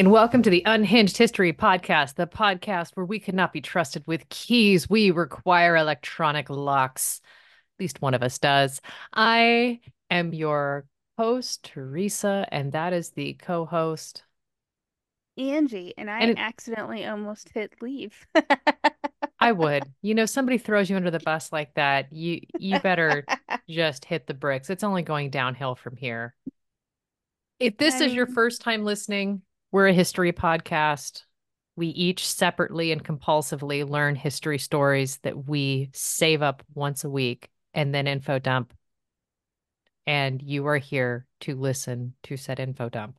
and welcome to the Unhinged History Podcast, the podcast where we cannot be trusted with keys. We require electronic locks. At least one of us does. I am your host, Theresa, and that is the co host, Angie, and I And it- accidentally almost hit leave. I would. You know, somebody throws you under the bus like that, you you better just hit the bricks. It's only going downhill from here. If this I is your first time listening, we're a history podcast. We each separately and compulsively learn history stories that we save up once a week and then info dump. And you are here to listen to said info dump.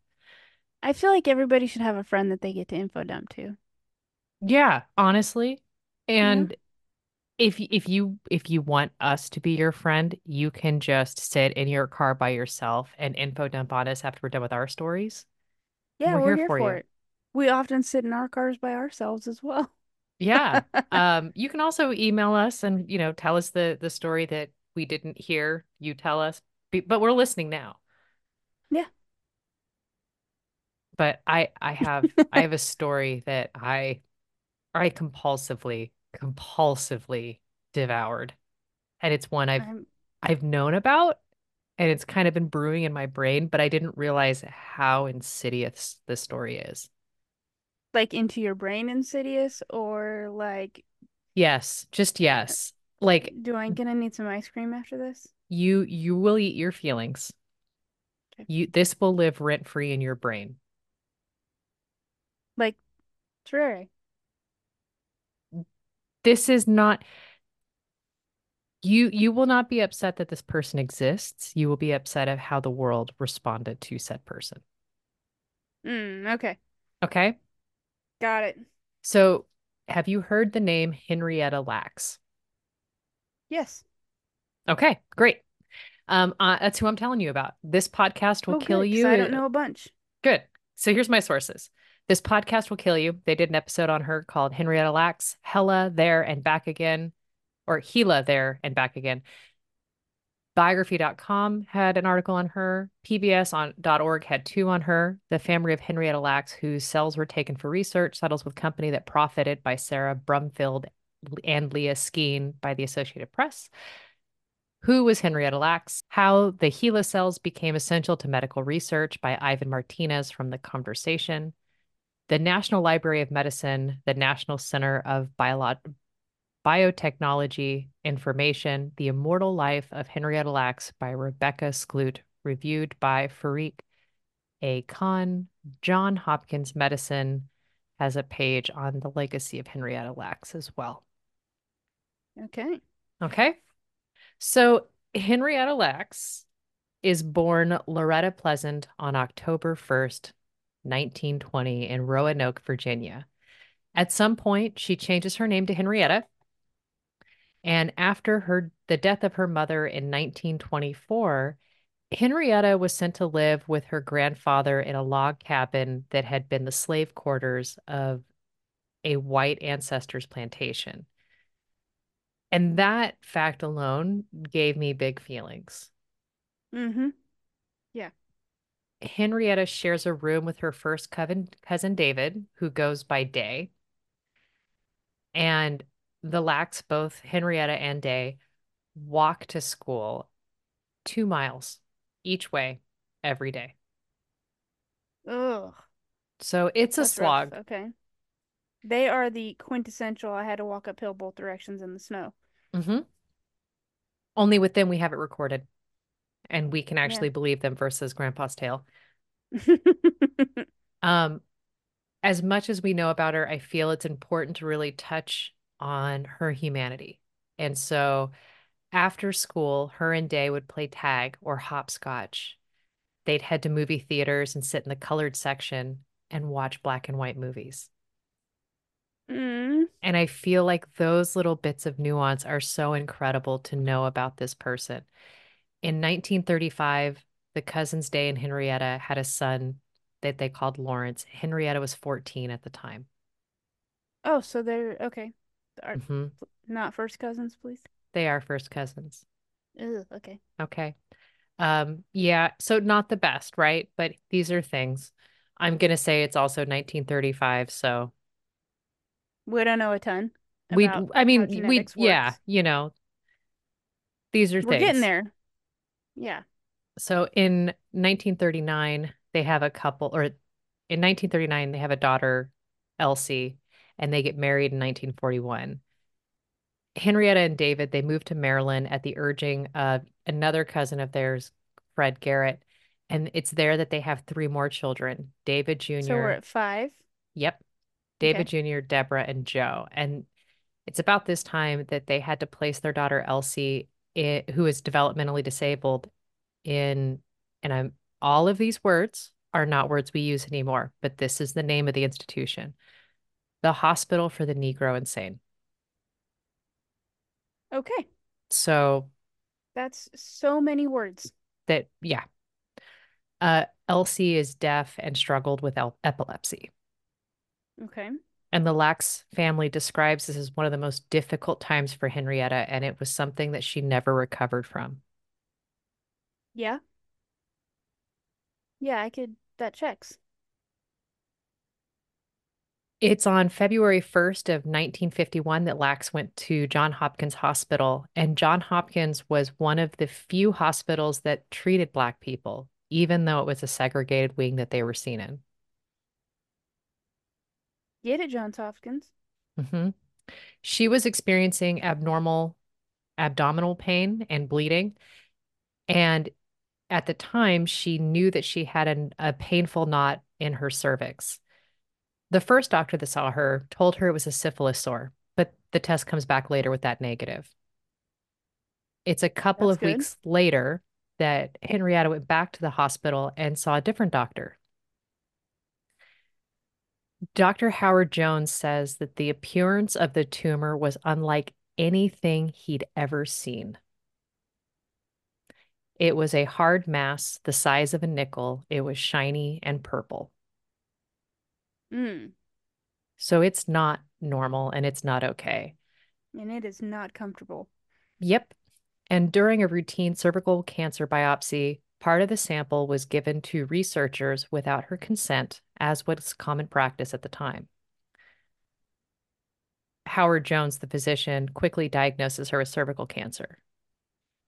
I feel like everybody should have a friend that they get to info dump to. Yeah, honestly. And if y- if you if you want us to be your friend, you can just sit in your car by yourself and info dump on us after we're done with our stories. Yeah, We're we're, here here for for you. it. We often sit in our cars by ourselves as well. Yeah. Um, you can also email us and, you know, tell us the the story that we didn't hear you tell us, but we're listening now. Yeah. But I I have I have a story that I I compulsively compulsively devoured. And it's one I've I'm I've known about and it's kind of been brewing in my brain, but I didn't realize how insidious this story is. like into your brain insidious or like Yes, just yes. Like do I gonna need some ice cream after this? you you will eat your feelings. Okay. You this will live rent free in your brain. Like Terraria. This is not you you will not be upset that this person exists. You will be upset of how the world responded to said person. Mm, okay. Okay? Got it. So have you heard the name Henrietta Lacks? Yes. Okay, great. Um, uh, that's who I'm telling you about. This podcast will Oh, kill good, you. I don't know a bunch. Good. So here's my sources. This podcast will kill you. They did an episode on her called Henrietta Lacks, Hella There and Back Again, or HeLa There and Back Again. Biography.com had an article on her. PBS on .org had two on her. The family of Henrietta Lacks, whose cells were taken for research, settles with company that profited by Sarah Brumfield and Lea Skene by the Associated Press. Who was Henrietta Lacks? How the HeLa cells became essential to medical research by Ivan Martinez from The Conversation. The National Library of Medicine, the National Center of Biolo- Biotechnology Information, The Immortal Life of Henrietta Lacks by Rebecca Skloot, reviewed by Farik A. Khan. John Hopkins Medicine has a page on the legacy of Henrietta Lacks as well. Okay. Okay. So Henrietta Lacks is born Loretta Pleasant on October 1st, 1920, in Roanoke, Virginia. At some point, she changes her name to Henrietta. And after her the death of her mother in 1924, Henrietta was sent to live with her grandfather in a log cabin that had been the slave quarters of a white ancestors plantation. And that fact alone gave me big feelings. Mm-hmm. Yeah. Henrietta shares a room with her first cousin, cousin David, who goes by Day. And the Lacks, both Henrietta and Day, walk to school two miles each way every day. Ugh. So it's a That's rough. slog. Okay. They are the quintessential I had to walk uphill both directions in the snow. hmm Only with them we have it recorded. And we can actually believe them versus Grandpa's tale. Um, as much as we know about her, I feel it's important to really touch on her humanity. And so after school, her and Day would play tag or hopscotch. They'd head to movie theaters and sit in the colored section and watch black and white movies. Mm. And I feel like those little bits of nuance are so incredible to know about this person. In 1935, the cousins Day and Henrietta had a son that they called Lawrence. Henrietta was 14 at the time. Oh, so they're okay. Are hmm not first cousins, please. They are first cousins. Ugh, okay. Okay. Um, yeah, so not the best, right? But these are things. I'm gonna say it's also 1935, so We don't know a ton we I mean we genetics yeah, you know, these are things. We're getting there. Yeah. So in 1939, they have a couple, or in 1939, they have a daughter, Elsie, and they get married in 1941. Henrietta and David, they moved to Maryland at the urging of another cousin of theirs, Fred Garrett. And it's there that they have three more children, David Jr. So we're at five. Yep, David Okay. Jr., Deborah, and Joe. And it's about this time that they had to place their daughter Elsie, i who is developmentally disabled, in, and I'm all of these words are not words we use anymore, but this is the name of the institution, the Hospital for the Negro Insane. Okay. So That's so many words. that, yeah. Uh, Elsie is deaf and struggled with el- epilepsy. Okay. And the Lacks family describes this as one of the most difficult times for Henrietta, and it was something that she never recovered from. Yeah. Yeah, I could. That checks. It's on February 1st of 1951 that Lacks went to John Hopkins Hospital, and John Hopkins was one of the few hospitals that treated Black people, even though it was a segregated wing that they were seen in. Get it, Johns Hopkins. Mm-hmm. She was experiencing abnormal abdominal pain and bleeding, and at the time, she knew that she had an, a painful knot in her cervix. The first doctor that saw her told her it was a syphilis sore, but the test comes back later with that negative. It's a couple That's of good. weeks later that Henrietta went back to the hospital and saw a different doctor. Dr. Howard Jones says that the appearance of the tumor was unlike anything he'd ever seen. It was a hard mass the size of a nickel. It was shiny and purple. Mm. So it's not normal and it's not okay. And it is not comfortable. Yep. And during a routine cervical cancer biopsy, part of the sample was given to researchers without her consent, as was common practice at the time. Howard Jones, the physician, quickly diagnoses her with cervical cancer.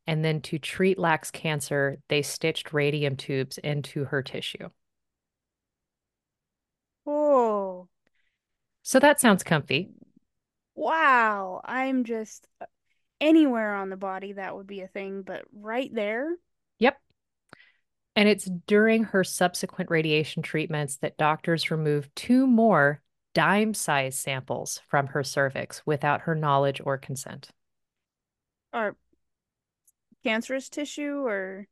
And then to treat Lacks cancer, they stitched radium tubes into her tissue. Oh, So that sounds comfy. wow. I'm just uh, anywhere on the body that would be a thing, but right there. Yep. And it's during her subsequent radiation treatments that doctors removed two more dime sized samples from her cervix without her knowledge or consent. Are cancerous tissue or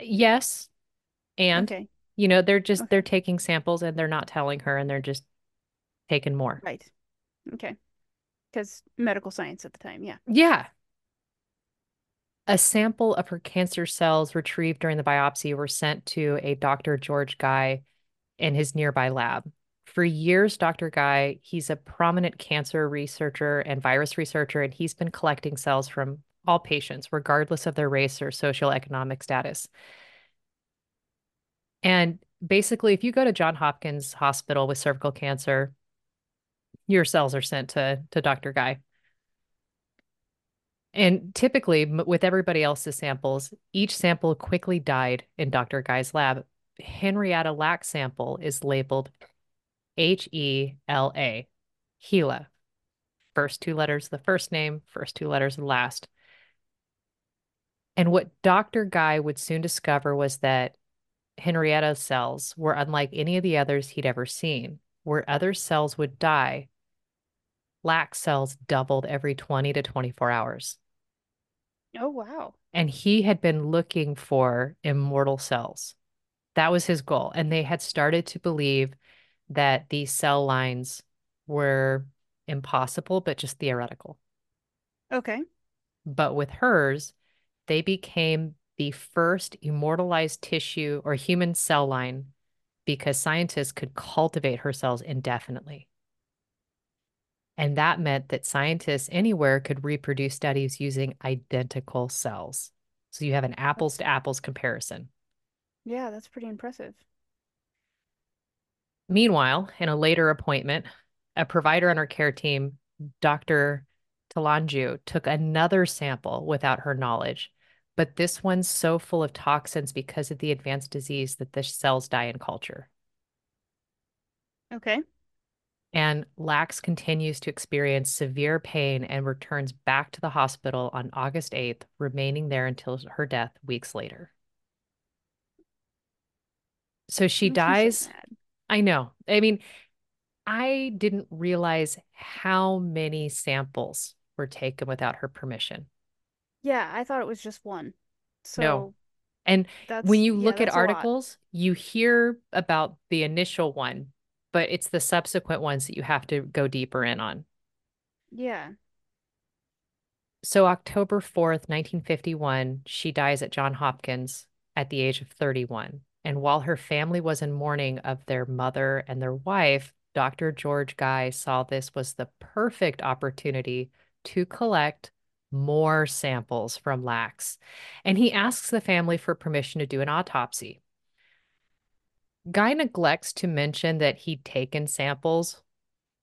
Yes. And, okay, you know, they're just, okay, they're taking samples and they're not telling her and they're just taking more. right. Okay. Because medical science at the time, yeah. Yeah. A sample of her cancer cells retrieved during the biopsy were sent to a Dr. George Gey in his nearby lab. For years, Dr. Gey, he's a prominent cancer researcher and virus researcher, and he's been collecting cells from all patients, regardless of their race or socioeconomic status. And basically, if you go to John Hopkins Hospital with cervical cancer, your cells are sent to, to Dr. Gey. And typically, with everybody else's samples, each sample quickly died in Dr. Gey's lab. Henrietta Lacks' sample is labeled H E L A, HeLa. First two letters the first name, first two letters the last. And what Dr. Gey would soon discover was that Henrietta's cells were unlike any of the others he'd ever seen. Where other cells would die, Lack cells doubled every 20 to 24 hours. Oh, wow. And he had been looking for immortal cells. That was his goal. And they had started to believe that these cell lines were impossible, but just theoretical. Okay. But with hers, they became the first immortalized tissue or human cell line because scientists could cultivate her cells indefinitely. And that meant that scientists anywhere could reproduce studies using identical cells. So you have an apples to apples comparison. yeah, that's pretty impressive. Meanwhile, in a later appointment, a provider on her care team, Dr. Talanju, took another sample without her knowledge, but this one's so full of toxins because of the advanced disease that the cells die in culture. Okay. And Lacks continues to experience severe pain and returns back to the hospital on August 8th, remaining there until her death weeks later. So she so dies. mad. I know. I mean, I didn't realize how many samples were taken without her permission. Yeah, I thought it was just one. No. So And when you yeah, look at that's a lot. articles, you hear about the initial one, but it's the subsequent ones that you have to go deeper in on. Yeah. So, October 4th, 1951, she dies at Johns Hopkins at the age of 31. And while her family was in mourning of their mother and their wife, Dr. George Gey saw this was the perfect opportunity to collect more samples from Lacks. And he asks the family for permission to do an autopsy. Gey neglects to mention that he'd taken samples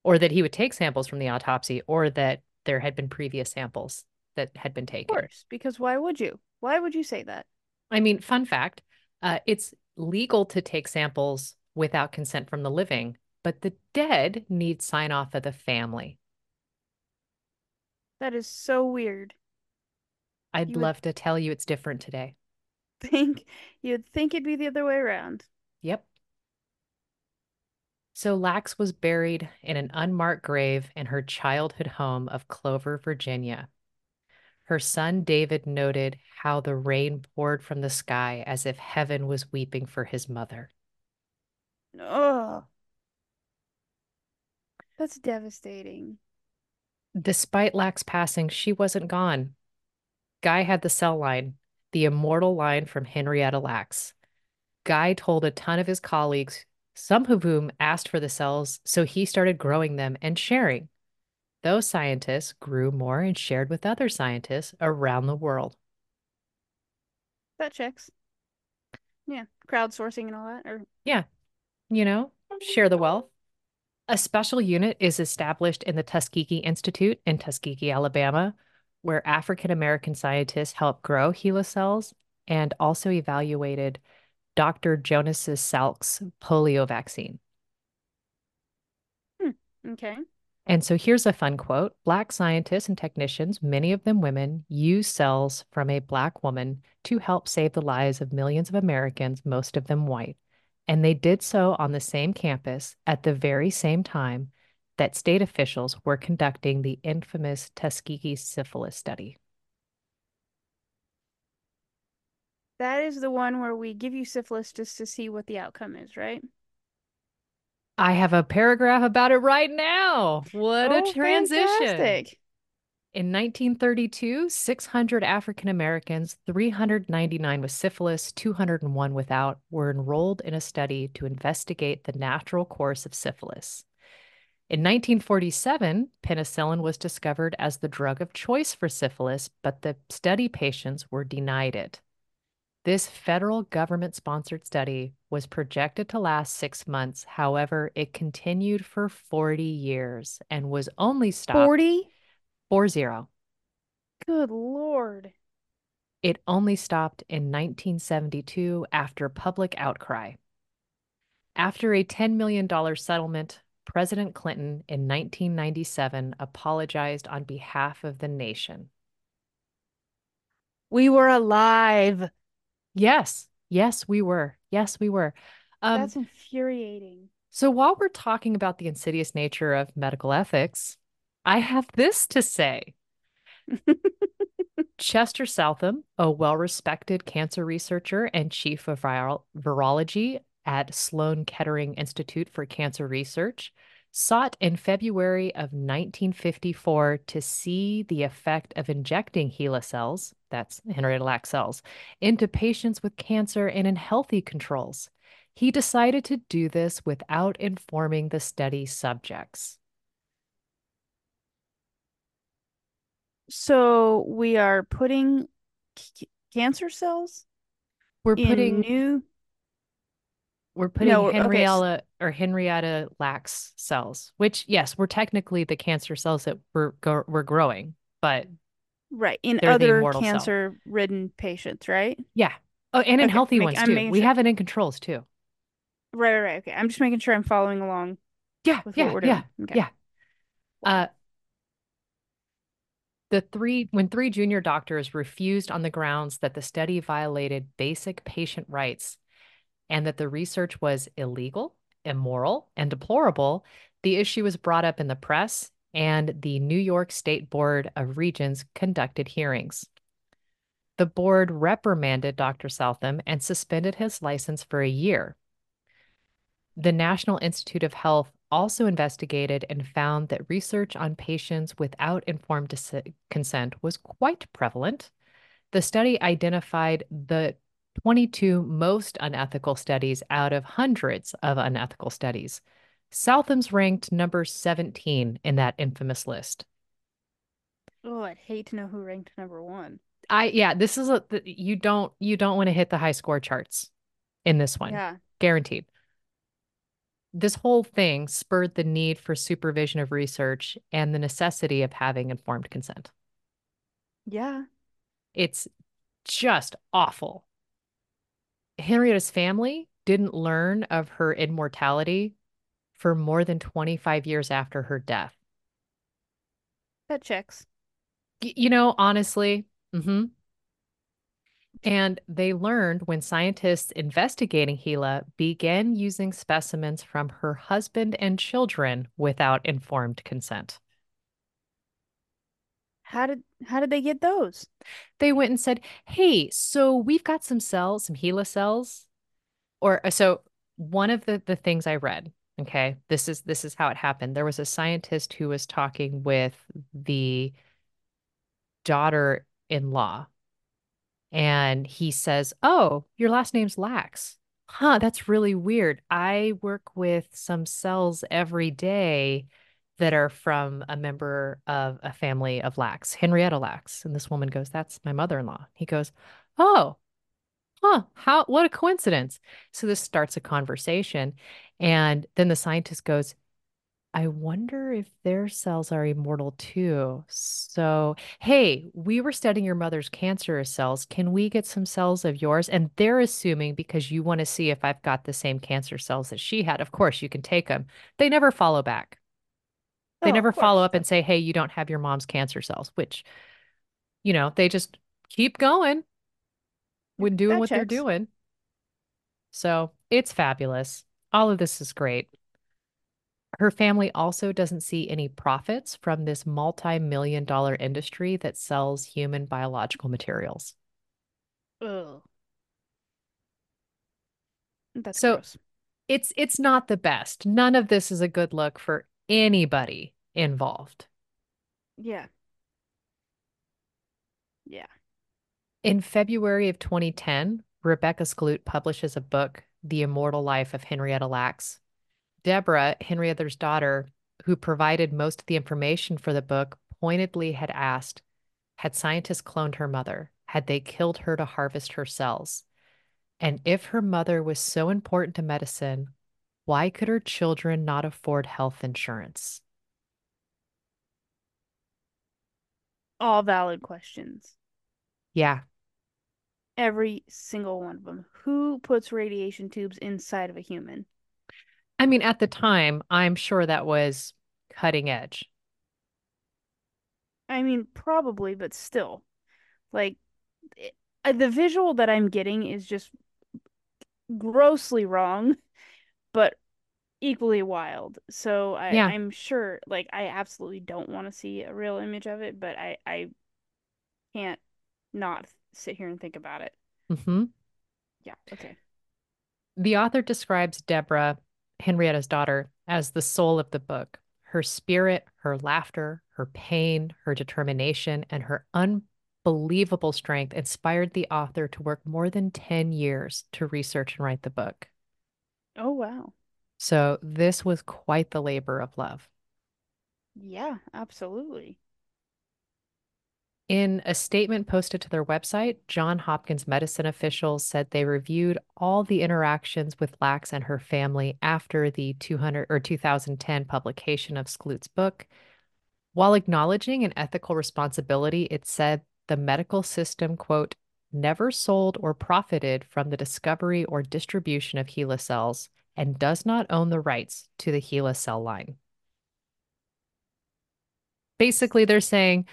or that he would take samples from the autopsy or that there had been previous samples that had been taken. Of course, because why would you? Why would you say that? I mean, fun fact uh, it's legal to take samples without consent from the living, but the dead need sign off of the family. That is so weird. I'd You would love to tell you it's different today. think you'd think it'd be the other way around. Yep. So Lacks was buried in an unmarked grave in her childhood home of Clover, Virginia. Her son David noted how the rain poured from the sky as if heaven was weeping for his mother. Oh, that's devastating. Despite Lacks's passing, she wasn't gone. Gey had the cell line, the immortal line from Henrietta Lacks. Gey told a ton of his colleagues, some of whom asked for the cells, so he started growing them and sharing. Those scientists grew more and shared with other scientists around the world. That checks. Yeah, crowdsourcing and all that. Or Yeah, you know, share the wealth. A special unit is established in the Tuskegee Institute in Tuskegee, Alabama, where African American scientists helped grow HeLa cells and also evaluated Dr. Jonas Salk's polio vaccine. hmm, okay. And so here's a fun quote Black scientists and technicians, many of them women, use cells from a Black woman to help save the lives of millions of Americans, most of them white. And they did so on the same campus at the very same time that state officials were conducting the infamous Tuskegee syphilis study. That is the one where we give you syphilis just to see what the outcome is, right? I have a paragraph about it right now. What a Oh, transition. fantastic. In 1932, 600 African Americans, 399 with syphilis, 201 without, were enrolled in a study to investigate the natural course of syphilis. In 1947, penicillin was discovered as the drug of choice for syphilis, but the study patients were denied it. This federal government sponsored study was projected to last six months. However, it continued for 40 years and was only stopped 40? 4-0. Good Lord. It only stopped in 1972 after public outcry. After a $10 million settlement, President Clinton in 1997 apologized on behalf of the nation. We were alive. Yes, yes, we were. Yes, we were. Um, That's infuriating. so while we're talking about the insidious nature of medical ethics, I have this to say. Chester Southam, a well respected cancer researcher and chief of virology at Sloan Kettering Institute for Cancer Research, sought in February of 1954 to see the effect of injecting HeLa cells, that's Henrietta Lacks cells, into patients with cancer and in healthy controls. He decided to do this without informing the study subjects. So we are putting c- cancer cells We're in putting new We're putting No, okay. Henrietta or Henrietta Lacks cells, which yes, we're technically the cancer cells that we're we're growing, but Right. In other cancer-ridden patients, right? Yeah. Oh, and in Okay. healthy Make ones I'm too. We sure. have it in controls too. Right, right, right. Okay. I'm just making sure I'm following along Yeah, yeah, yeah. Okay. yeah. Uh, the three when three junior doctors refused on the grounds that the study violated basic patient rights and that the research was illegal, immoral, and deplorable, the issue was brought up in the press, and the New York State Board of Regents conducted hearings. The board reprimanded Dr. Southam and suspended his license for a year. The National Institute of Health also investigated and found that research on patients without informed consent was quite prevalent. The study identified the 22 most unethical studies out of hundreds of unethical studies. Southam's ranked number 17 in that infamous list. Oh, I'd hate to know who ranked number one. I yeah, this is a you don't you don't want to hit the high score charts in this one. Yeah. Guaranteed. This whole thing spurred the need for supervision of research and the necessity of having informed consent. Yeah. It's just awful. Henrietta's family didn't learn of her immortality for more than 25 years after her death. That checks. Y- you know, honestly, mm-hmm. And they learned when scientists investigating HeLa began using specimens from her husband and children without informed consent. How did how did they get those? They went and said, Hey, so we've got some cells, some HeLa cells. Or uh, so one of the, the things I read, okay, this is this is how it happened. There was a scientist who was talking with the daughter-in-law And he says, Oh, your last name's Lacks. Huh, that's really weird. I work with some cells every day that are from a member of a family of Lacks, Henrietta Lacks. And this woman goes, That's my mother-in-law. He goes, Oh, huh, how what a coincidence. So this starts a conversation. And then the scientist goes, I wonder if their cells are immortal too. So, hey, we were studying your mother's cancerous cells. Can we get some cells of yours? And they're assuming because you want to see if I've got the same cancer cells that she had. Of course, you can take them. They never follow back. They Oh, never follow up and say, hey, you don't have your mom's cancer cells, which, you know, they just keep going when doing that what they're doing. So it's fabulous. All of this is great. Her family also doesn't see any profits from this multi-million dollar industry that sells human biological materials. Ugh. That's So gross. it's it's not the best. None of this is a good look for anybody involved. Yeah. Yeah. In February of 2010, Rebecca Skloot publishes a book, The Immortal Life of Henrietta Lacks. Deborah, Henrietta's daughter, who provided most of the information for the book, pointedly had asked Had scientists cloned her mother? Had they killed her to harvest her cells? And if her mother was so important to medicine, why could her children not afford health insurance? All valid questions. Yeah. Every single one of them. Who puts radiation tubes inside of a human? I mean, at the time, I'm sure that was cutting edge. I mean, probably, but still. Like, it, uh, the visual that I'm getting is just grossly wrong, but equally wild. So I, Yeah. I'm sure, like, I absolutely don't want to see a real image of it, but I, I can't not sit here and think about it. Mm-hmm. Yeah, okay. The author describes Deborah, Henrietta's daughter, as the soul of the book. Her spirit, her laughter, her pain, her determination, and her unbelievable strength inspired the author to work more than 10 years to research and write the book. Oh, wow. So this was quite the labor of love. Yeah, absolutely. In a statement posted to their website, John Hopkins medicine officials said they reviewed all the interactions with Lacks and her family after the 200 or 2010 publication of Skloot's book. While acknowledging an ethical responsibility, it said the medical system, quote, never sold or profited from the discovery or distribution of HeLa cells and does not own the rights to the HeLa cell line. Basically, they're saying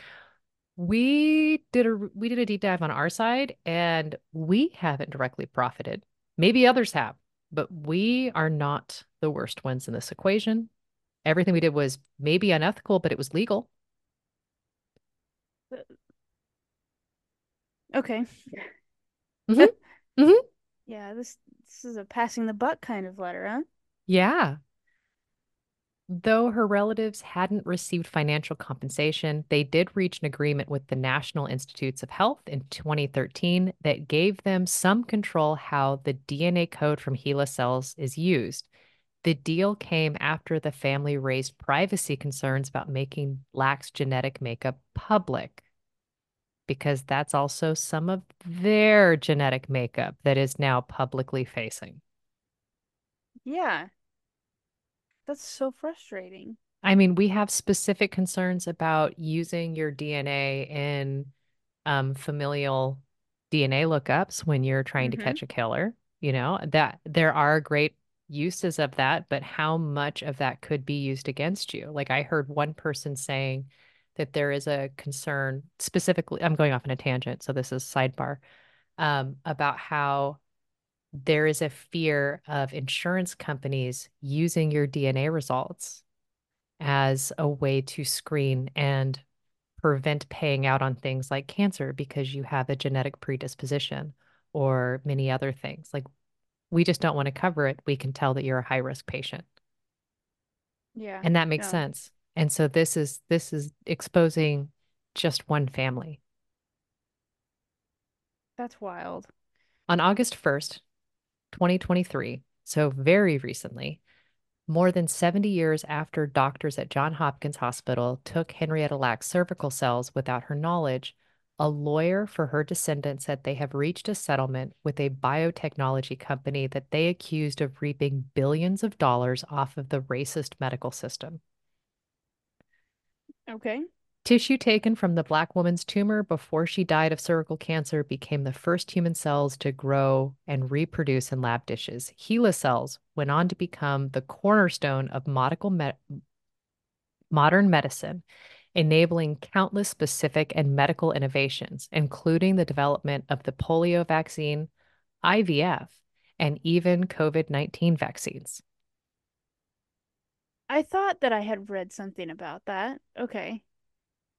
we did a we did a deep dive on our side and we haven't directly profited. Maybe others have, but we are not the worst ones in this equation. Everything we did was maybe unethical, but it was legal. Okay. Mm-hmm. Mm-hmm. Yeah, this this is a passing the buck kind of letter, huh? Yeah. Though her relatives hadn't received financial compensation, they did reach an agreement with the National Institutes of Health in 2013 that gave them some control how the DNA code from HeLa cells is used. The deal came after the family raised privacy concerns about making Lacks's genetic makeup public, because that's also some of their genetic makeup that is now publicly facing. Yeah. That's so frustrating. I mean, we have specific concerns about using your DNA in um, familial DNA lookups when you're trying to Mhm. catch a killer. You know, that there are great uses of that, but how much of that could be used against you? Like I heard one person saying that there is a concern specifically, I'm going off on a tangent, so this is sidebar, um, about how there is a fear of insurance companies using your DNA results as a way to screen and prevent paying out on things like cancer because you have a genetic predisposition or many other things. Like we just don't want to cover it. We can tell that you're a high risk patient. Yeah. And that makes No. sense. And so this is this is exposing just one family. That's wild. On August 1st, 2023, so very recently, more than 70 years after doctors at Johns Hopkins Hospital took Henrietta Lacks' cervical cells without her knowledge, a lawyer for her descendants said they have reached a settlement with a biotechnology company that they accused of reaping billions of dollars off of the racist medical system. Okay. Tissue taken from the black woman's tumor before she died of cervical cancer became the first human cells to grow and reproduce in lab dishes. HeLa cells went on to become the cornerstone of me modern medicine, enabling countless specific and medical innovations, including the development of the polio vaccine, IVF, and even COVID 19 vaccines. I thought that I had read something about that. Okay.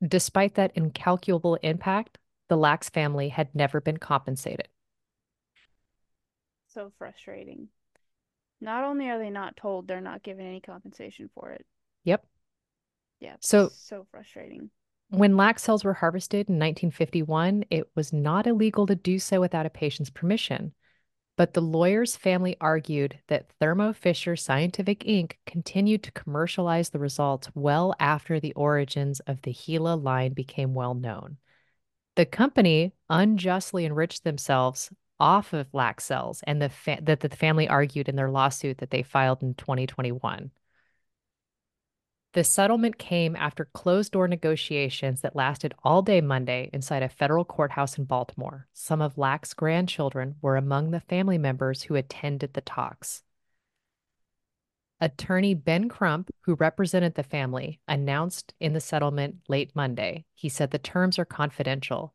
Despite that incalculable impact, the Lacks family had never been compensated. So frustrating. Not only are they not told, they're not given any compensation for it. Yep. Yeah. So- so frustrating. When Lacks cells were harvested in 1951, it was not illegal to do so without a patient's permission. But the lawyer's family argued that Thermo Fisher Scientific Inc. continued to commercialize the results well after the origins of the HeLa line became well known. The company unjustly enriched themselves off of Lacks cells, and the fa- that the family argued in their lawsuit that they filed in 2021. The settlement came after closed door negotiations that lasted all day Monday inside a federal courthouse in Baltimore. Some of Lacks' grandchildren were among the family members who attended the talks. Attorney Ben Crump, who represented the family, announced in the settlement late Monday. He said the terms are confidential.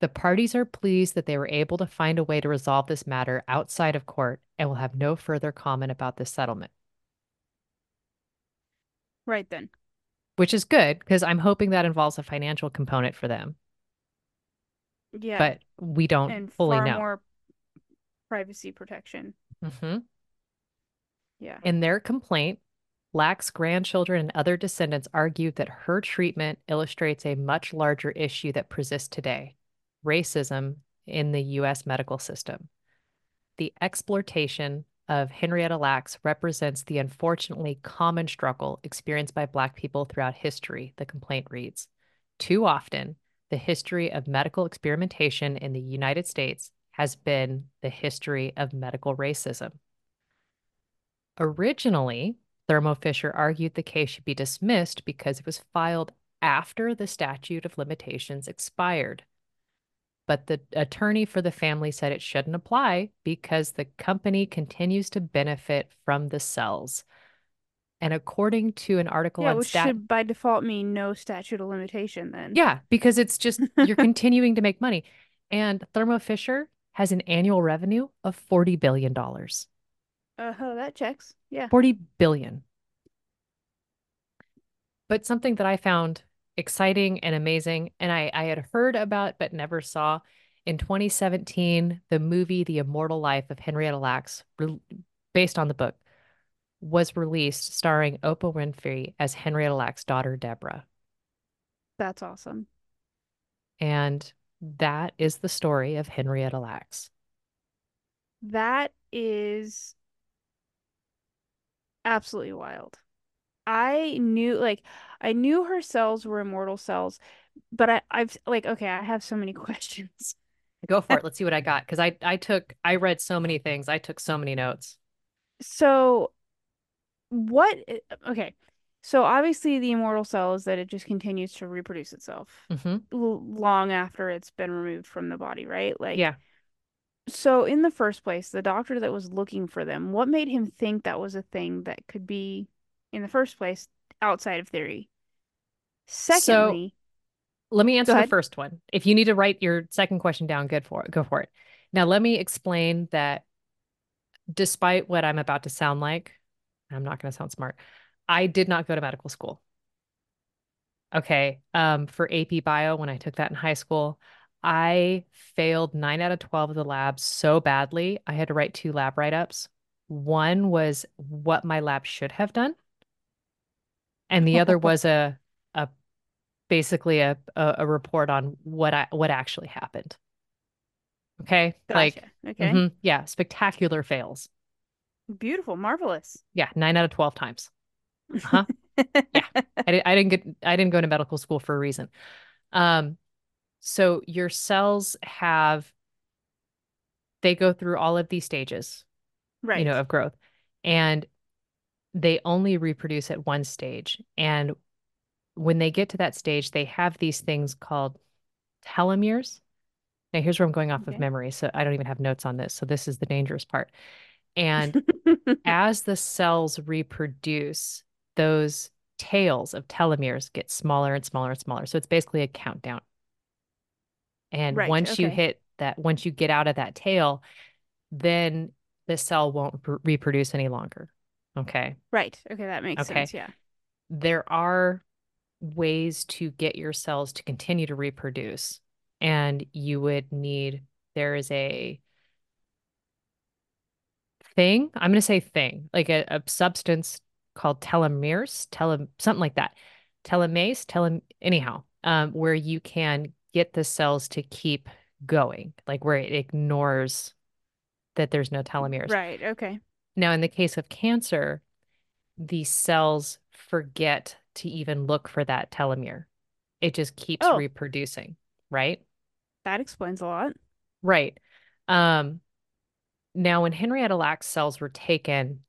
The parties are pleased that they were able to find a way to resolve this matter outside of court and will have no further comment about this settlement. Right then. which is good because I'm hoping that involves a financial component for them, Yeah. but we don't and fully far know. more privacy protection. Mm-hmm. Yeah. In their complaint, Lacks' grandchildren and other descendants argued that her treatment illustrates a much larger issue that persists today racism in the U.S. medical system. The exploitation of Henrietta Lacks represents the unfortunately common struggle experienced by Black people throughout history, the complaint reads. Too often, the history of medical experimentation in the United States has been the history of medical racism. Originally, Thermo Fisher argued the case should be dismissed because it was filed after the statute of limitations expired. But the attorney for the family said it shouldn't apply because the company continues to benefit from the cells. And according to an article Yeah, on which stat, should by default mean no statute of limitation then. yeah, because it's just you're continuing to make money. And Thermo Fisher has an annual revenue of $40 billion. Uh-huh, that checks. Yeah. 40 billion. But something that I found exciting and amazing, and I, I had heard about but never saw in 2017, the movie The Immortal Life of Henrietta Lacks, re- based on the book, was released starring Oprah Winfrey as Henrietta Lacks' daughter, Deborah. That's awesome. And that is the story of Henrietta Lacks. That is absolutely wild. I knew like I knew her cells were immortal cells, but I, I've like okay, I have so many questions. Go for it. Let's see what I got. Because I, I took, I read so many things. I took so many notes. So what okay. So obviously the immortal cell is that it just continues to reproduce itself hmm l long after it's been removed from the body, right? Like Yeah. so in the first place, the doctor that was looking for them, what made him think that was a thing that could be in the first place outside of theory? So Secondly, let me answer the first one. If you need to write your second question down, good for it. Go for it. Now, let me explain that despite what I'm about to sound like, I'm not going to sound smart. I did not go to medical school. Okay. Um, for AP Bio, when I took that in high school, I failed nine out of 12 of the labs so badly, I had to write two lab write-ups. One was what my lab should have done, and the other was a a basically a a, a report on what I what actually happened. Okay. Like, Gotcha. Okay. mhm, yeah, spectacular fails. Beautiful, marvelous. Yeah, nine out of 12 times. Uh-huh. Yeah. I, di- I didn't get I didn't go to medical school for a reason. Um, so your cells have they go through all of these stages, right? you know, of growth, and they only reproduce at one stage. And when they get to that stage, they have these things called telomeres. Now, here's where I'm going off of memory, so I don't even have notes on this. So this is the dangerous part. And as the cells reproduce, those tails of telomeres get smaller and smaller and smaller. So it's basically a countdown. And Right. once you hit that, once you get out of that tail, then the cell won't re- reproduce any longer. Okay. Right. Okay, that makes Okay. sense. Yeah. There are ways to get your cells to continue to reproduce, and you would need, there is a thing, I'm going to say thing, like a, a substance called telomeres, tele, something like that. Telomerase, tele, anyhow, um, where you can get the cells to keep going, like where it ignores that there's no telomeres. Right. Okay. Now, in the case of cancer, the cells forget to even look for that telomere. It just keeps Oh, reproducing, right? that explains a lot. Right. Um, now, when Henrietta Lacks cells were taken,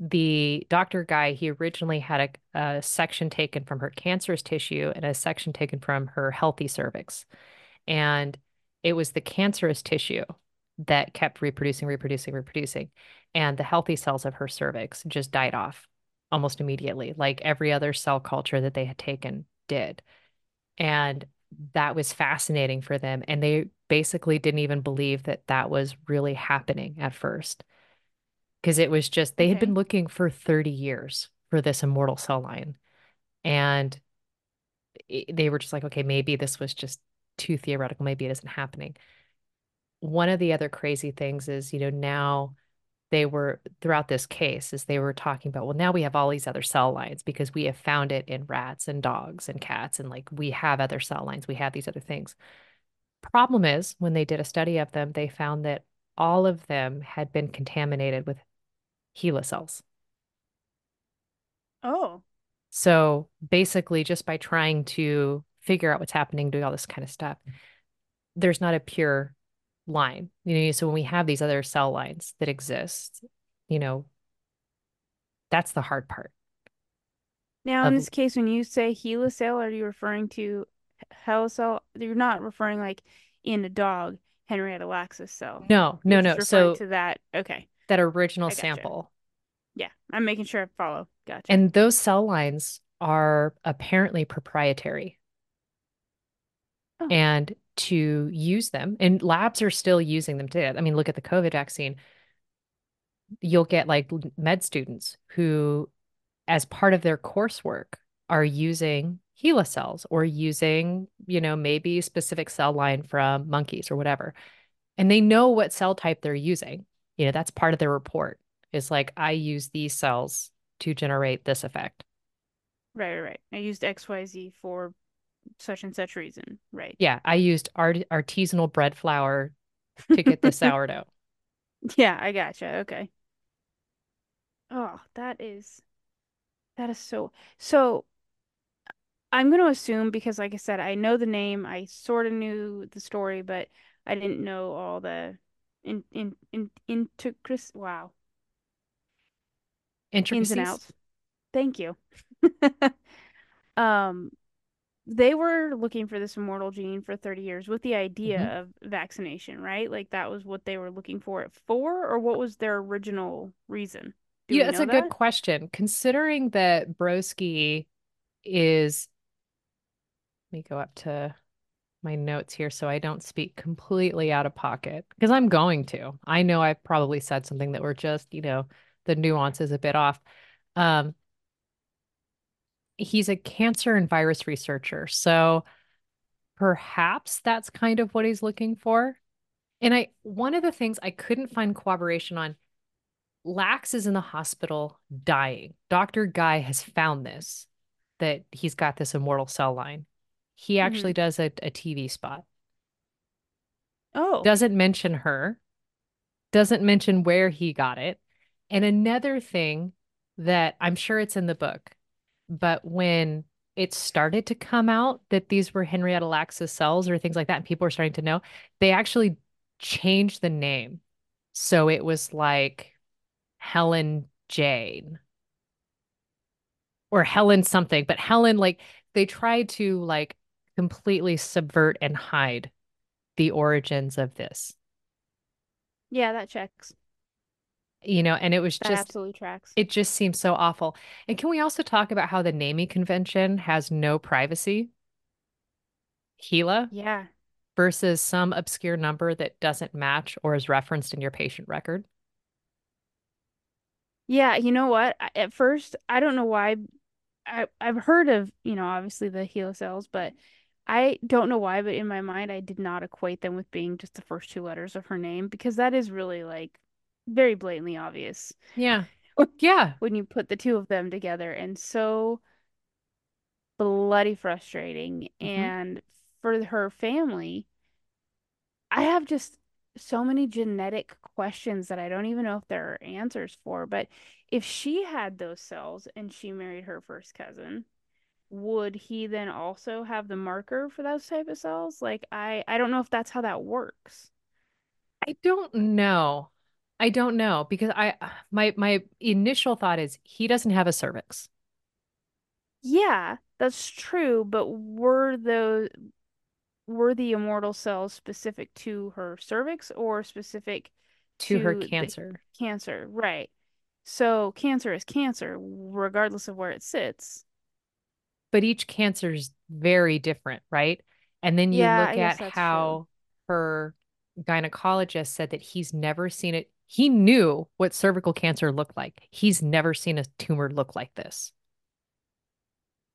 the doctor Gey, he originally had a, a section taken from her cancerous tissue and a section taken from her healthy cervix. And it was the cancerous tissue that kept reproducing, reproducing, reproducing. And the healthy cells of her cervix just died off almost immediately, like every other cell culture that they had taken did. And that was fascinating for them. And they basically didn't even believe that that was really happening at first because it was just they had been looking for 30 years for this immortal cell line and it, they were just like okay maybe this was just too theoretical maybe it isn't happening one of the other crazy things is you know now they were throughout this case is they were talking about well now we have all these other cell lines because we have found it in rats and dogs and cats and like we have other cell lines we have these other things problem is when they did a study of them they found that all of them had been contaminated with HeLa cells Oh, So basically, just by trying to figure out what's happening, do all this kind of stuff. There's not a pure line. You know, so when we have these other cell lines that exist, you know, that's the hard part. Now, in Of this case, when you say HeLa cell, are you referring to Helicell? You're not referring like in a dog, Henrietta Lacks' cell. no, no, no. So to that. Okay. that original sample. Yeah. I'm making sure I follow. Gotcha. And those cell lines are apparently proprietary. Oh. And to use them, and labs are still using them today. I mean, look at the COVID vaccine. You'll get like med students who, as part of their coursework, are using HeLa cells or using, you know, maybe specific cell line from monkeys or whatever. And they know what cell type they're using. You know, that's part of their report. Is like, I use these cells to generate this effect. Right, right, right. I used XYZ for such and such reason. Right. Yeah, I used art- artisanal bread flour to get the sourdough. Yeah, I gotcha. Okay. Oh, that is that is so so I'm going to assume because like I said, I know the name, I sort of knew the story, but I didn't know all the in in in intricacies. Wow. Ins and Intricacies? outs. Thank you. Um, they were looking for this immortal gene for 30 years with the idea Mhm. of vaccination, right? Like that was what they were looking for it for, or what was their original reason? Do Yeah, that's a good question. Considering that Broski is, let me go up to my notes here so I don't speak completely out of pocket because I'm going to. I know I've probably said something that were just, you know, the nuance is a bit off. Um, he's a cancer and virus researcher. So perhaps that's kind of what he's looking for. And I, one of the things I couldn't find corroboration on, Lacks is in the hospital dying. Dr. Gey has found this, that he's got this immortal cell line. He actually hmm does a, a TV spot. Oh, Doesn't mention her, doesn't mention where he got it. And another thing that I'm sure it's in the book, but when it started to come out that these were Henrietta Lacks' cells or things like that, and people were starting to know, they actually changed the name. So it was like Helen Jane or Helen something, but Helen, like they tried to like completely subvert and hide the origins of this, yeah, that checks. You know, and it was That just, absolutely tracks. it just seems so awful. And can we also talk about how the naming convention has no privacy? HeLa Yeah. versus some obscure number that doesn't match or is referenced in your patient record. Yeah, you know what? At first, I don't know why I I've heard of, you know, obviously the HeLa cells, but I don't know why, but in my mind I did not equate them with being just the first two letters of her name because that is really like very blatantly obvious Yeah. Yeah. when you put the two of them together and so bloody frustrating. hmm And for her family, I have just so many genetic questions that I don't even know if there are answers for. But if she had those cells and she married her first cousin, would he then also have the marker for those type of cells? Like I I don't know if that's how that works. I don't know. I don't know because I uh, my my initial thought is he doesn't have a cervix Yeah, that's true, but were those were the immortal cells specific to her cervix or specific to her to the cancer, cancer? Right. So cancer is cancer, regardless of where it sits. but each cancer is very different, right? And then you Yeah, look at that's true. how her gynecologist said that he's never seen it. He knew what cervical cancer looked like. He's never seen a tumor look like this.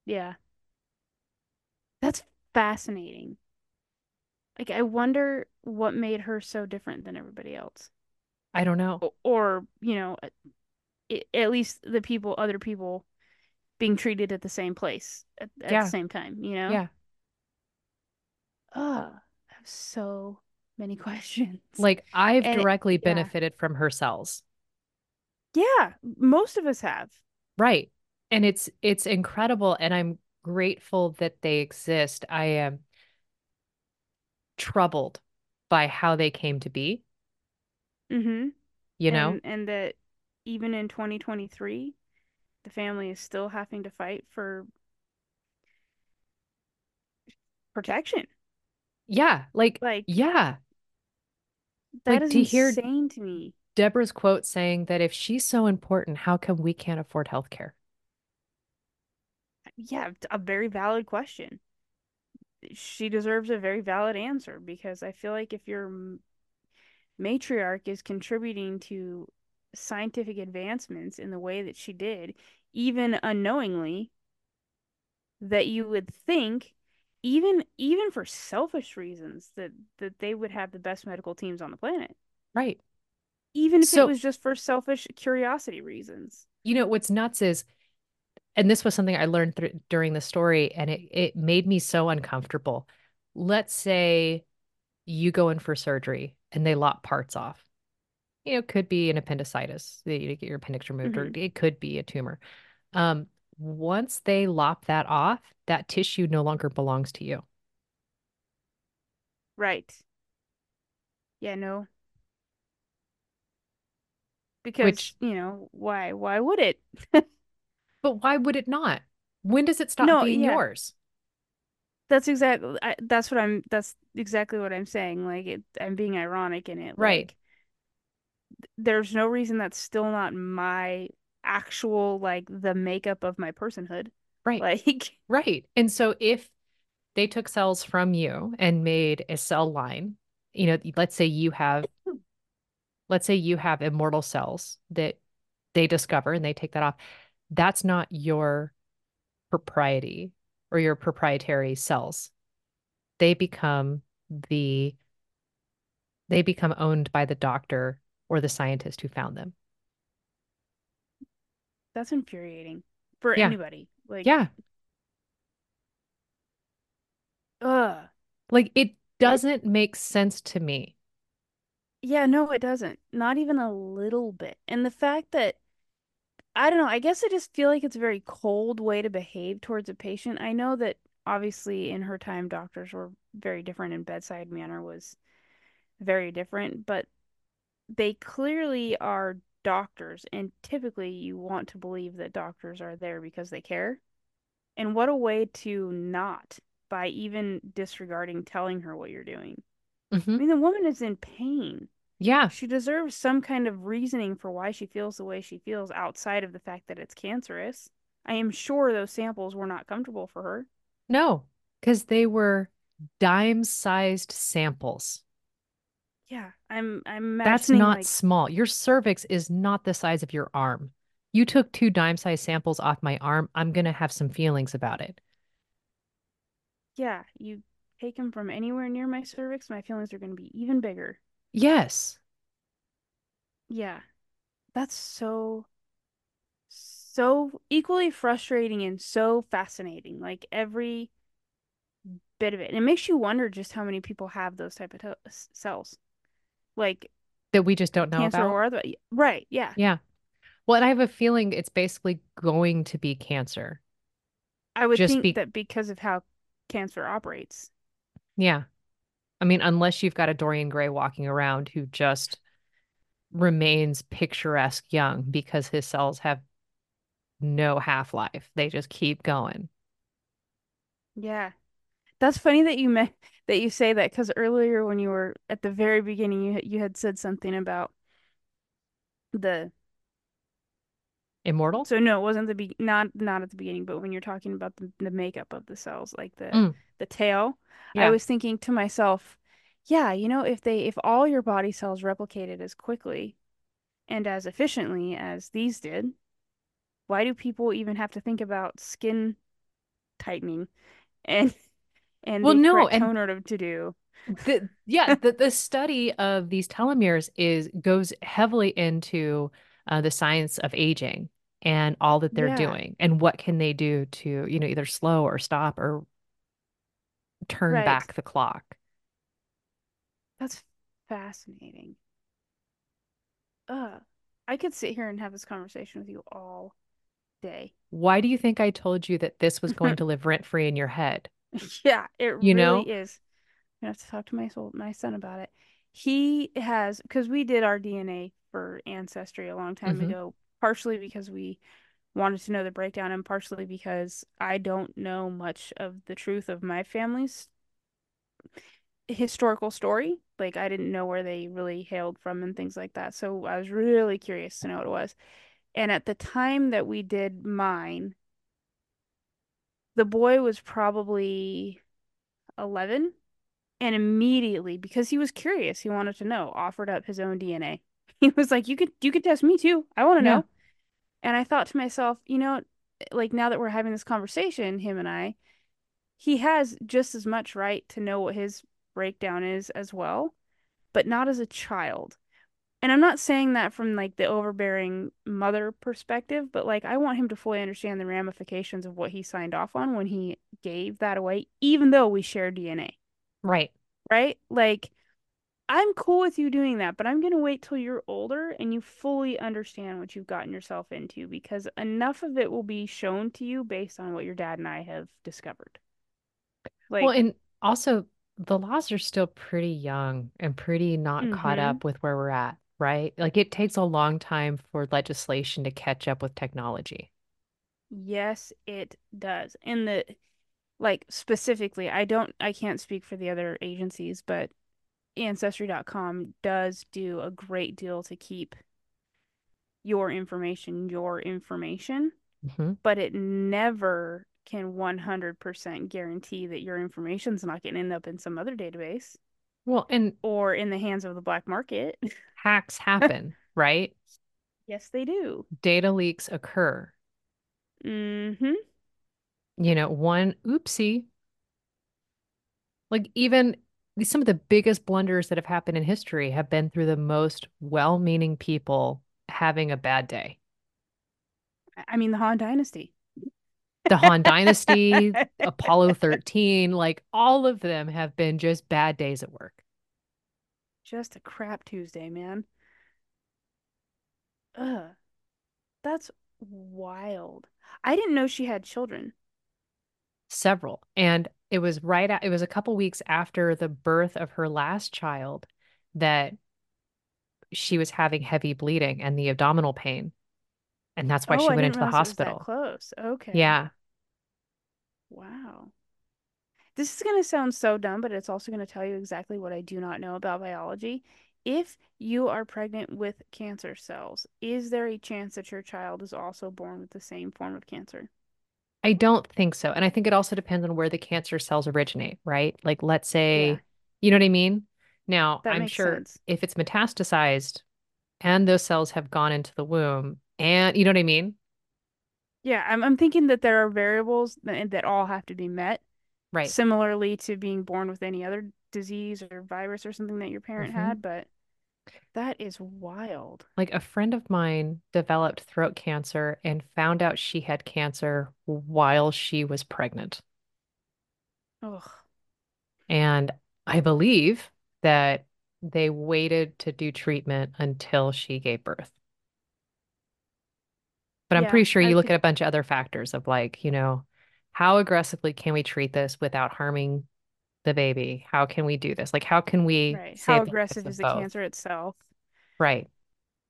Yeah. That's fascinating. Like, I wonder what made her so different than everybody else. I don't know. Or, you know, at least the people, other people being treated at the same place at, at the same time, you know? yeah. Oh, I'm so many questions. Like I've And it, directly yeah. benefited from her cells. Yeah, most of us have. Right. And it's it's incredible and I'm grateful that they exist. I am troubled by how they came to be, Mm-hmm. you know? And and that even in 2023, the family is still having to fight for protection. Yeah, like, Like yeah. That Like is to hear insane to me. Deborah's quote saying that if she's so important, how come we can't afford health care? Yeah, a very valid question. She deserves a very valid answer because I feel like if your matriarch is contributing to scientific advancements in the way that she did, even unknowingly, that you would think even even for selfish reasons that that they would have the best medical teams on the planet Right. even if it was just for selfish curiosity reasons you know, what's nuts is, and this was something I learned thr during the story, and it, it made me so uncomfortable. Let's say you go in for surgery and they lop parts off. You know, it could be an appendicitis, that you get your appendix removed, or hmm it could be a tumor. Um, once they lop that off, that tissue no longer belongs to you, right. Yeah no. Because which, you know why why would it? But why would it not? When does it stop no being yeah. yours? that's exactly I, that's what i'm that's exactly what i'm saying like it, i'm being ironic in it Right, like there's no reason that's still not my actual like the makeup of my personhood right, like right. And so if they took cells from you and made a cell line, you know, let's say you have, let's say you have immortal cells that they discover and they take that off. That's not your propriety or your proprietary cells. They become the they become owned by the doctor or the scientist who found them. That's infuriating for Yeah. anybody like Yeah. ugh Like it it doesn't make sense to me. Yeah, no, it doesn't. Not even a little bit. And the fact that, I don't know, I guess I just feel like it's a very cold way to behave towards a patient. I know that obviously in her time, doctors were very different and bedside manner was very different, but they clearly are doctors. And typically you want to believe that doctors are there because they care. And what a way to not by even disregarding telling her what you're doing. I hmm mean, the woman is in pain. Yeah. She deserves some kind of reasoning for why she feels the way she feels outside of the fact that it's cancerous. I am sure those samples were not comfortable for her. No, because they were dime-sized samples. Yeah, I'm I'm That's not like, small. Your cervix is not the size of your arm. You took two dime size samples off my arm. I'm going to have some feelings about it. yeah, you take them from anywhere near my cervix, my feelings are going to be even bigger. Yes. Yeah, that's so so equally frustrating and so fascinating. Like every bit of it. And it makes you wonder just how many people have those type of to- cells. Like That we just don't know about. or other. Right, yeah. Yeah. Well, and I have a feeling it's basically going to be cancer. I would Just think be, that because of how cancer operates. yeah. I mean, unless you've got a Dorian Gray walking around who just remains picturesque young because his cells have no half-life. They just keep going. Yeah. That's funny that you me that you say that because earlier when you were at the very beginning you you had said something about the Immortal? so no it wasn't the be not not at the beginning but when you're talking about the, the makeup of the cells like the Mm, the tail I was thinking to myself yeah you know if they if all your body cells replicated as quickly and as efficiently as these did why do people even have to think about skin tightening? And and Well, no, and toner to, to do. the yeah, the the study of these telomeres is goes heavily into uh, the science of aging and all that they're Yeah, doing and what can they do to, you know, either slow or stop or turn right. back the clock. That's fascinating. Uh, I could sit here and have this conversation with you all day. Why do you think I told you that this was going to live rent free in your head? Yeah, it You really know? is. I have to talk to my soul, my son about it. He has because we did our DNA for Ancestry a long time hmm ago, partially because we wanted to know the breakdown and partially because I don't know much of the truth of my family's historical story. Like I didn't know where they really hailed from and things like that. So I was really curious to know what it was. And at the time that we did mine, the boy was probably 11 and immediately because he was curious, he wanted to know, offered up his own DNA. He was like, "You could you could test me too. I want to Yeah. know." And I thought to myself, you know, like now that we're having this conversation, him and I, he has just as much right to know what his breakdown is as well, but not as a child. And I'm not saying that from like the overbearing mother perspective, but like I want him to fully understand the ramifications of what he signed off on when he gave that away, even though we share DNA, Right. right? Like I'm cool with you doing that, but I'm gonna wait till you're older and you fully understand what you've gotten yourself into because enough of it will be shown to you based on what your dad and I have discovered. Well, and also the laws are still pretty young and pretty not caught mm-hmm. up with where we're at, right? Like it takes a long time for legislation to catch up with technology. Yes, it does. And the like specifically, I don't I can't speak for the other agencies, but Ancestry.com does do a great deal to keep your information your information, hmm but it never can 100% guarantee that your information's not going to end up in some other database Well, and or in the hands of the black market. hacks happen, right? Yes, they do. Data leaks occur. Mm-hmm. You know, one oopsie, like even some of the biggest blunders that have happened in history have been through the most well-meaning people having a bad day. I mean, the Han Dynasty. The Han Dynasty, Apollo 13, like all of them have been just bad days at work. Just a crap Tuesday, man. Ugh, that's wild. I didn't know she had children. Several. And it was right at, it was a couple weeks after the birth of her last child that she was having heavy bleeding and the abdominal pain. And that's why Oh, she went into the realize it was that hospital. close. Okay. Yeah. Wow. This is going to sound so dumb, but it's also going to tell you exactly what I do not know about biology. If you are pregnant with cancer cells, is there a chance that your child is also born with the same form of cancer? I don't think so. And I think it also depends on where the cancer cells originate, right? Like, let's Yeah, say, you know what I mean? Now, that I'm sure sense. if it's metastasized and those cells have gone into the womb, and you know what I mean? Yeah, I'm I'm thinking that there are variables that, that all have to be met, Right. similarly to being born with any other disease or virus or something that your parent hmm had, but that is wild. Like a friend of mine developed throat cancer and found out she had cancer while she was pregnant. Ugh. And I believe that they waited to do treatment until she gave birth. But I'm Yeah, pretty sure I you look think at a bunch of other factors of like, you know, how aggressively can we treat this without harming the baby? How can we do this? Like, how can we right. How save the lives aggressive is the both? cancer itself? Right.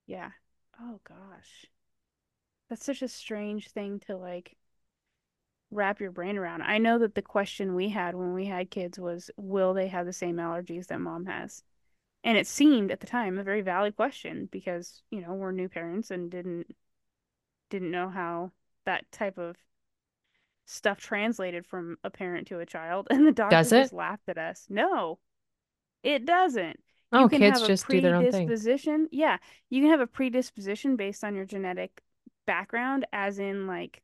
Yeah. Oh gosh. That's such a strange thing to like wrap your brain around. I know that the question we had when we had kids was, will they have the same allergies that mom has? And it seemed at the time a very valid question because, you know, we're new parents and didn't didn't know how that type of stuff translated from a parent to a child. And the doctor Does just it? laughed at us. No, it doesn't. You Oh, can kids have a just do their own thing. Yeah, you can have a predisposition based on your genetic background, as in, like,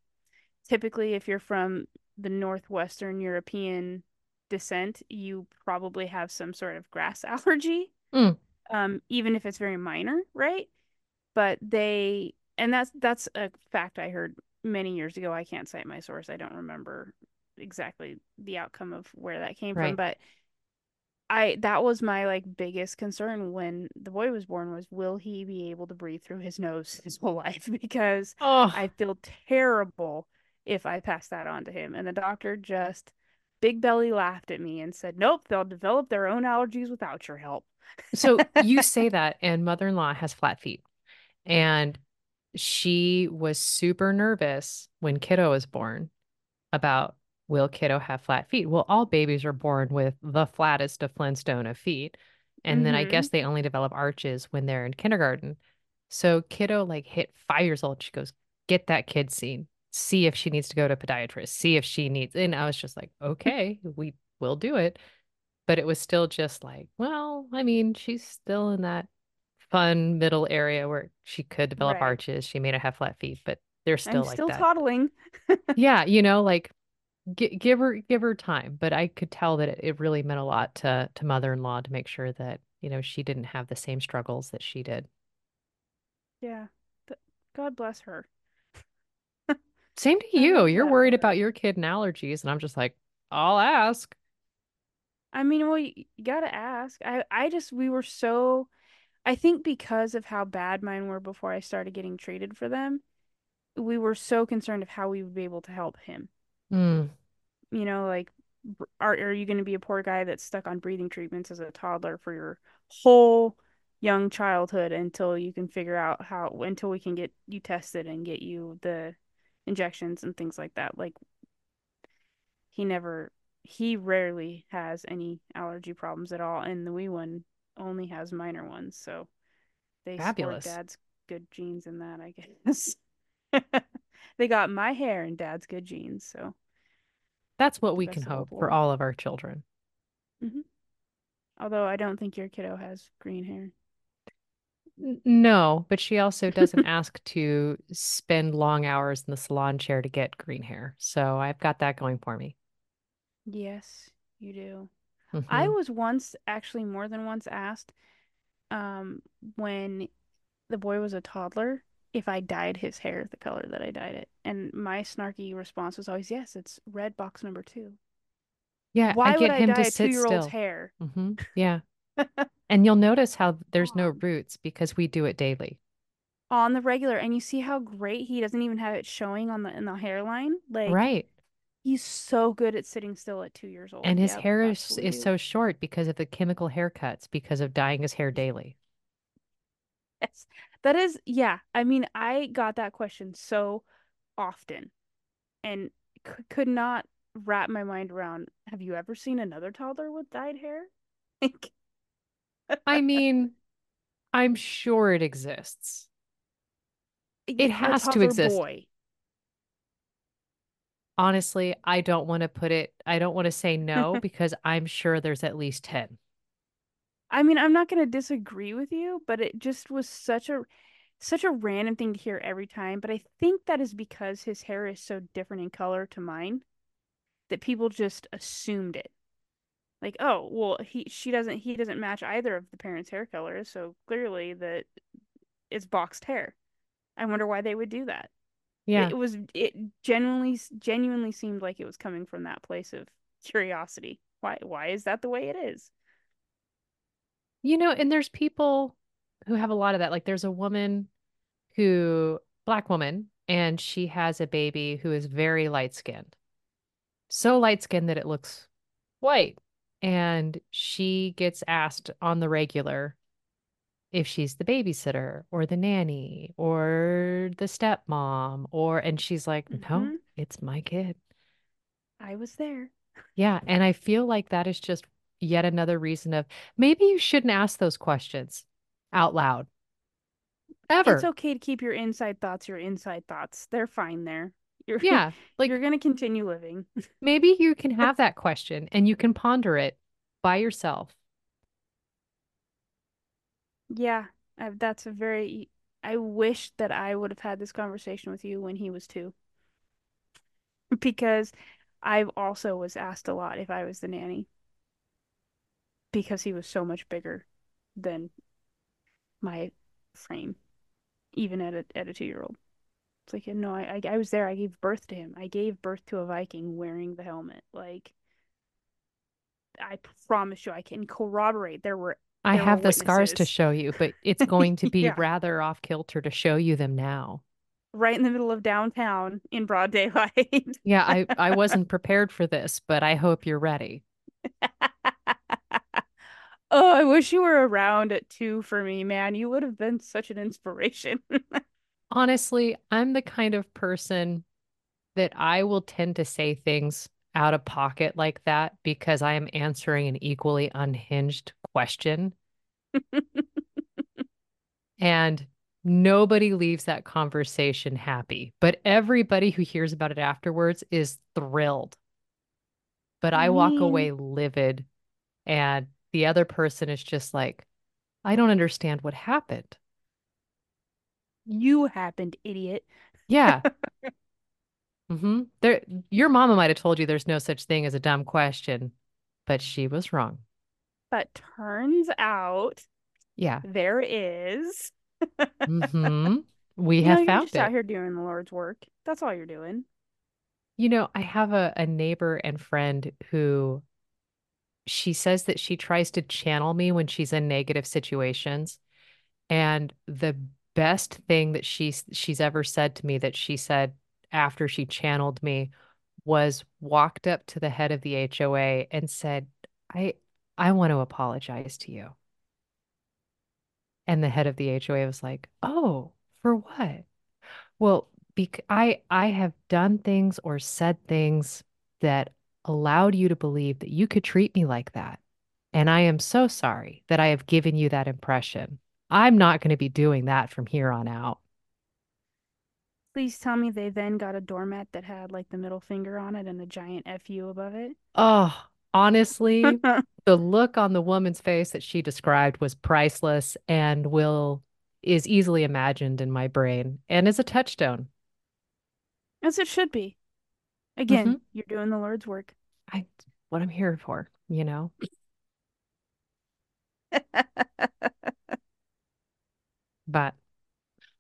typically, if you're from the Northwestern European descent, you probably have some sort of grass allergy, Mm, um, even if it's very minor, right? But they, and that's that's a fact I heard many years ago. I can't cite my source. I don't remember exactly the outcome of where that came from, but I that was my like biggest concern when the boy was born was will he be able to breathe through his nose his whole life because I Oh, feel terrible if I pass that on to him. And the doctor just big belly laughed at me and said, "Nope, they'll develop their own allergies without your help." so you say that, and mother-in-law has flat feet, and she was super nervous when kiddo was born about will kiddo have flat feet? Well, all babies are born with the flattest of Flintstone of feet. And then I Mm-hmm. guess they only develop arches when they're in kindergarten. So kiddo like hit five years old. She goes, get that kid seen. See if she needs to go to a podiatrist. See if she needs. And I was just like, okay, we will do it. But it was still just like, well, I mean, she's still in that fun middle area where she could develop Right. arches. She may not have flat feet, but they're I'm still like still that. toddling. Yeah, you know, like G give her give her time, but I could tell that it, it really meant a lot to to mother-in-law to make sure that, you know, she didn't have the same struggles that she did. Yeah. God bless her. Same to you. You're worried about your kid and allergies, and I'm just like, I'll ask. I mean, well, you, you gotta ask. I I just we were so I think because of how bad mine were before I started getting treated for them, we were so concerned of how we would be able to help him. Mm, You know, like, are are you going to be a poor guy that's stuck on breathing treatments as a toddler for your whole young childhood until you can figure out how, until we can get you tested and get you the injections and things like that. Like, he never, he rarely has any allergy problems at all, and the wee one only has minor ones. So they scored dad's good genes in that, I guess. They got my hair and dad's good genes, so That's what we can best of both hope for all of our children. hmm Although I don't think your kiddo has green hair. No, but she also doesn't ask to spend long hours in the salon chair to get green hair. So I've got that going for me. Yes, you do. I hmm was once, actually more than once asked, um, when the boy was a toddler, if I dyed his hair the color that I dyed it. And my snarky response was always, yes, it's red box number two. Yeah, I Why would get I him to dye a sit still. hair? hmm Yeah. And you'll notice how there's no roots because we do it daily. On the regular, and you see how great he doesn't even have it showing on the in the hairline. Like Right. He's so good at sitting still at two years old. And his hair is, is so short because of the chemical haircuts, because of dyeing his hair daily. Yes. That is, yeah. I mean, I got that question so often and c could not wrap my mind around. Have you ever seen another toddler with dyed hair? Like, I mean, I'm sure it exists. It has to exist. boy. Honestly, I don't want to put it, I don't want to say no because I'm sure there's at least 10. I mean, I'm not going to disagree with you, but it just was such a such a random thing to hear every time. But I think that is because his hair is so different in color to mine that people just assumed it. Like, oh, well, he she doesn't he doesn't match either of the parents' hair colors, so clearly that it's boxed hair. I wonder why they would do that. Yeah. It was it genuinely genuinely seemed like it was coming from that place of curiosity. Why why is that the way it is? You know, and there's people who have a lot of that. Like there's a woman who, black woman, and she has a baby who is very light skinned. So light skinned that it looks white. And she gets asked on the regular if she's the babysitter or the nanny or the stepmom or and she's like, "No, hmm it's my kid." I was there. Yeah, and I feel like that is just yet another reason of maybe you shouldn't ask those questions out loud Ever. It's okay to keep your inside thoughts your inside thoughts. They're fine there. You're Yeah, Like you're gonna continue living. maybe you can have that question and you can ponder it by yourself. Yeah, I, that's a very. I wish that I would have had this conversation with you when he was two, because I've also was asked a lot if I was the nanny because he was so much bigger than my frame, even at a at a two year old. It's like, no, I, I I was there. I gave birth to him. I gave birth to a Viking wearing the helmet. Like, I promise you, I can corroborate. There were I have the scars to show you, but it's going to be Yeah, rather off kilter to show you them now. right in the middle of downtown in broad daylight. Yeah, I, I wasn't prepared for this, but I hope you're ready. Oh, I wish you were around at two for me, man. You would have been such an inspiration. Honestly, I'm the kind of person that I will tend to say things out of pocket like that because I am answering an equally unhinged question. And nobody leaves that conversation happy, but everybody who hears about it afterwards is thrilled. But I I walk mean, away livid, and the other person is just like, I don't understand what happened. you happened, idiot. Yeah. mm-hmm. There, your mama might have told you there's no such thing as a dumb question, but she was wrong. But turns out Yeah. there is. hmm We You know, have you're found just out here doing the Lord's work. That's all you're doing. You know, I have a, a neighbor and friend who she says that she tries to channel me when she's in negative situations. And the best thing that she's she's ever said to me that she said after she channeled me was walked up to the head of the HOA and said, I I want to apologize to you. And the head of the HOA was like, "Oh, for what?" Well, bec I I have done things or said things that allowed you to believe that you could treat me like that. And I am so sorry that I have given you that impression. I'm not going to be doing that from here on out. Please tell me they then got a doormat that had like the middle finger on it and a giant FU above it. Oh, honestly, the look on the woman's face that she described was priceless and will is easily imagined in my brain and is a touchstone. As it should be. hmm Again, you're doing the Lord's work. I what I'm here for, you know. But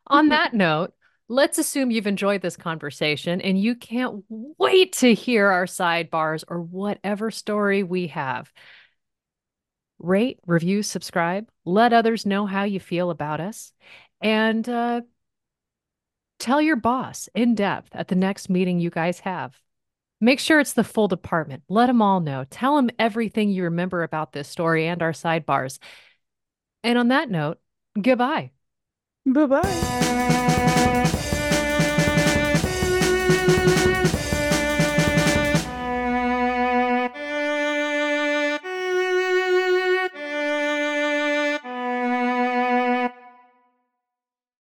On that note, let's assume you've enjoyed this conversation and you can't wait to hear our sidebars or whatever story we have. Rate, review, subscribe, let others know how you feel about us, and uh, tell your boss in depth at the next meeting you guys have. Make sure it's the full department. Let them all know. Tell them everything you remember about this story and our sidebars. And on that note, goodbye. Bye bye. Thank you.